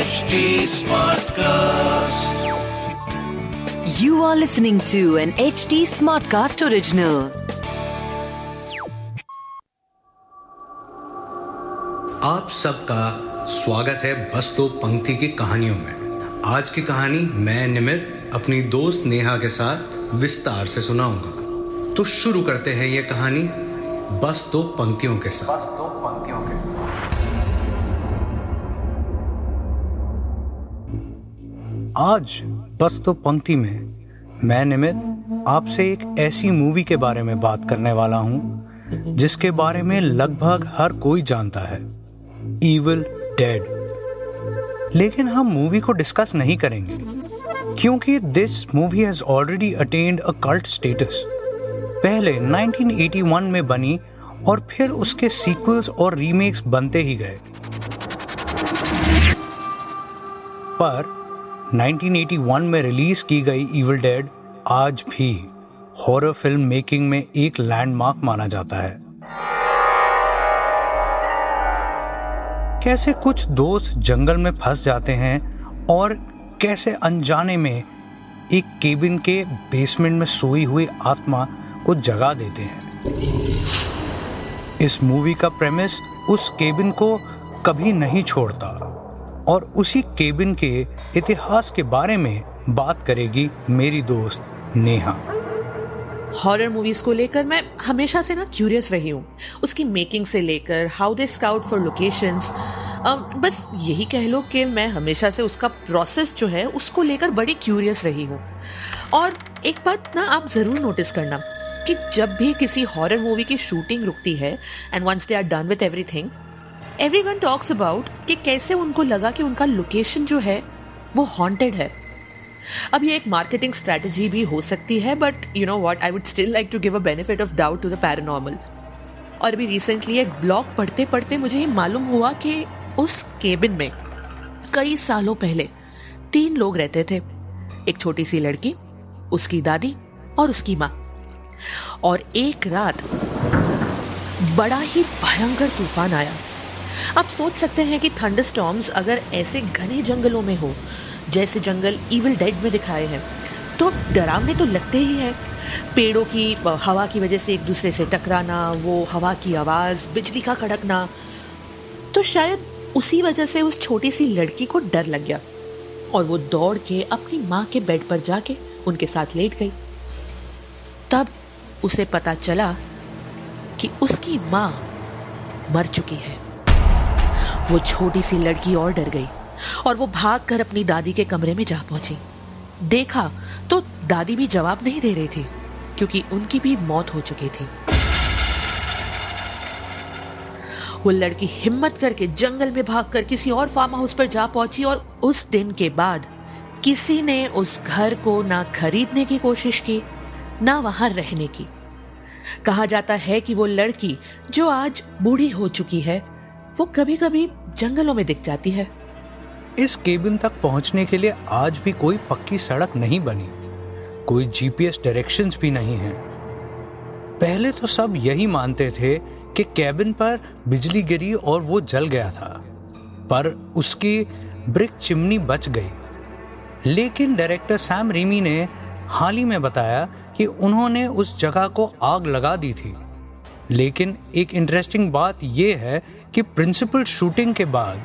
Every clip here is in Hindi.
HD Smartcast. You are listening to an HD Smartcast original. आप सबका स्वागत है बस दो पंक्ति की कहानियों में आज की कहानी मैं निमित अपनी दोस्त नेहा के साथ विस्तार से सुनाऊँगा तो शुरू करते हैं ये कहानी बस दो पंक्तियों के साथ आज बस तो पंक्ति में मैं निमित आपसे एक ऐसी मूवी के बारे में बात करने वाला हूँ, जिसके बारे में लगभग हर कोई जानता है। ईविल डेड लेकिन हम मूवी को डिस्कस नहीं करेंगे, क्योंकि this movie has already attend a cult status पहले 1981 में बनी और फिर उसके सीक्वल्स और रीमेक्स बनते ही गए। पर 1981 में रिलीज़ की गई इविल डेड आज भी हॉरर फ़िल्म मेकिंग में एक लैंडमार्क माना जाता है। कैसे कुछ दोस्त जंगल में फंस जाते हैं और कैसे अनजाने में एक केबिन के बेसमेंट में सोई हुई आत्मा को जगा देते हैं। इस मूवी का प्रेमिस उस केबिन को कभी नहीं छोड़ता। और उसी केबिन के इतिहास के बारे में बात करेगी मेरी दोस्त नेहा। हॉरर मूवीज़ को लेकर मैं हमेशा से ना क्यूरियस रही हूँ। उसकी मेकिंग से लेकर how they scout for locations बस यही कह लो कि मैं हमेशा से उसका प्रोसेस जो है, उसको लेकर बड़ी क्यूरियस रही हूँ। और एक बात ना आप ज़रूर नोटिस करना कि जब भी किसी हॉरर मूवी की शूटिंग रुकती है and once they are done with everything every one talks about कि कैसे उनको लगा कि उनका लोकेशन जो है, वो हॉन्टेड है। अब ये एक मार्केटिंग स्ट्रेटजी भी हो सकती है but you know what I would still like to give a benefit of doubt to the paranormal और अभी रिसेंटली एक ब्लॉग पढ़ते पढ़ते मुझे ये मालूम हुआ कि उस केबिन में कई सालों पहले तीन लोग रहते थे। एक छोटी सी लड़की, उसकी दादी और उसकी माँ। और एक रात बड़ा ही भयंकर तूफ़ान आया। आप सोच सकते हैं कि थंडरस्टॉर्म्स अगर ऐसे घने जंगलों में हो, जैसे जंगल इविल डेड में दिखाए हैं तो डरावने तो लगते ही हैं। पेड़ों की हवा की वजह से एक दूसरे से टकराना, वो हवा की आवाज़, बिजली का कड़कना तो शायद उसी वजह से उस छोटी सी लड़की को डर लग गया और वो दौड़ के अपनी माँ के बेड पर जाके उनके साथ लेट गई। तब उसे पता चला कि उसकी माँ मर चुकी है। वो छोटी सी लड़की और डर गई और वो भाग कर अपनी दादी के कमरे में जा पहुँची। देखा तो दादी भी जवाब नहीं दे रही थी, क्योंकि उनकी भी मौत हो चुकी थी। वो लड़की हिम्मत करके जंगल में भागकर किसी और फार्म हाउस पर जा पहुँची और उस दिन के बाद किसी ने उस घर को ना खरीदने की कोशिश की, ना वहाँ रहने की। कहा जाता है कि वो लड़की जो आज बूढ़ी हो चुकी है वो कभी कभी जंगलों में दिख जाती है। इस केबिन तक पहुँचने के लिए आज भी कोई पक्की सड़क नहीं बनी। कोई जीपीएस डायरेक्शंस भी नहीं है। पहले तो सब यही मानते थे कि कैबिन पर बिजली गिरी और वो जल गया था। पर उसकी ब्रिक चिमनी बच गई। लेकिन डायरेक्टर सैम रिमी ने हाल ही में बताया कि उन्होंने उस जगह को आग लगा दी थी। लेकिन एक इंटरेस्टिंग बात यह है कि प्रिंसिपल शूटिंग के बाद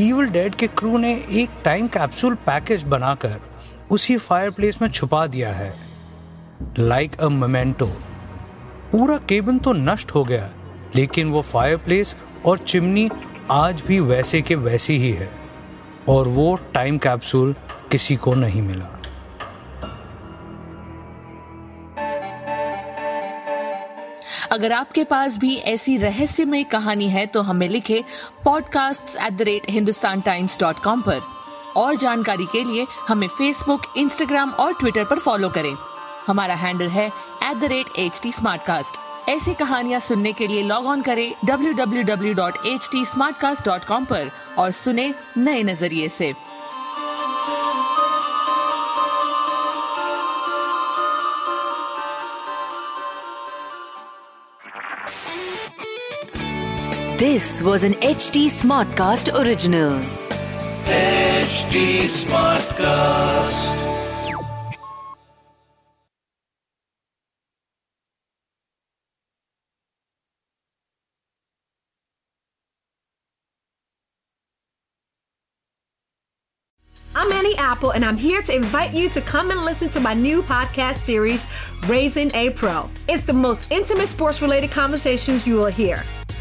ईवल डेड के क्रू ने एक टाइम कैप्सूल पैकेज बनाकर उसी फायरप्लेस में छुपा दिया है। लाइक अ मोमेंटो पूरा केबिन तो नष्ट हो गया, लेकिन वो फायरप्लेस और चिमनी आज भी वैसे के वैसी ही है, और वो टाइम कैप्सूल किसी को नहीं मिला। अगर आपके पास भी ऐसी रहस्यमय कहानी है तो हमें लिखे podcast at the rate Hindustan Times dot com पर। और जानकारी के लिए हमें फेसबुक इंस्टाग्राम और ट्विटर पर फॉलो करें। हमारा हैंडल है at the rate H T ऐसी कहानियाँ सुनने के लिए लॉग ऑन करें www.htsmartcast.com पर और सुने नए नज़रिए से। This was an HD Smartcast original. HD Smartcast. I'm Annie Apple, and I'm here to invite you to come and listen to my new podcast series, Raising a Pro. It's the most intimate sports related conversations you will hear.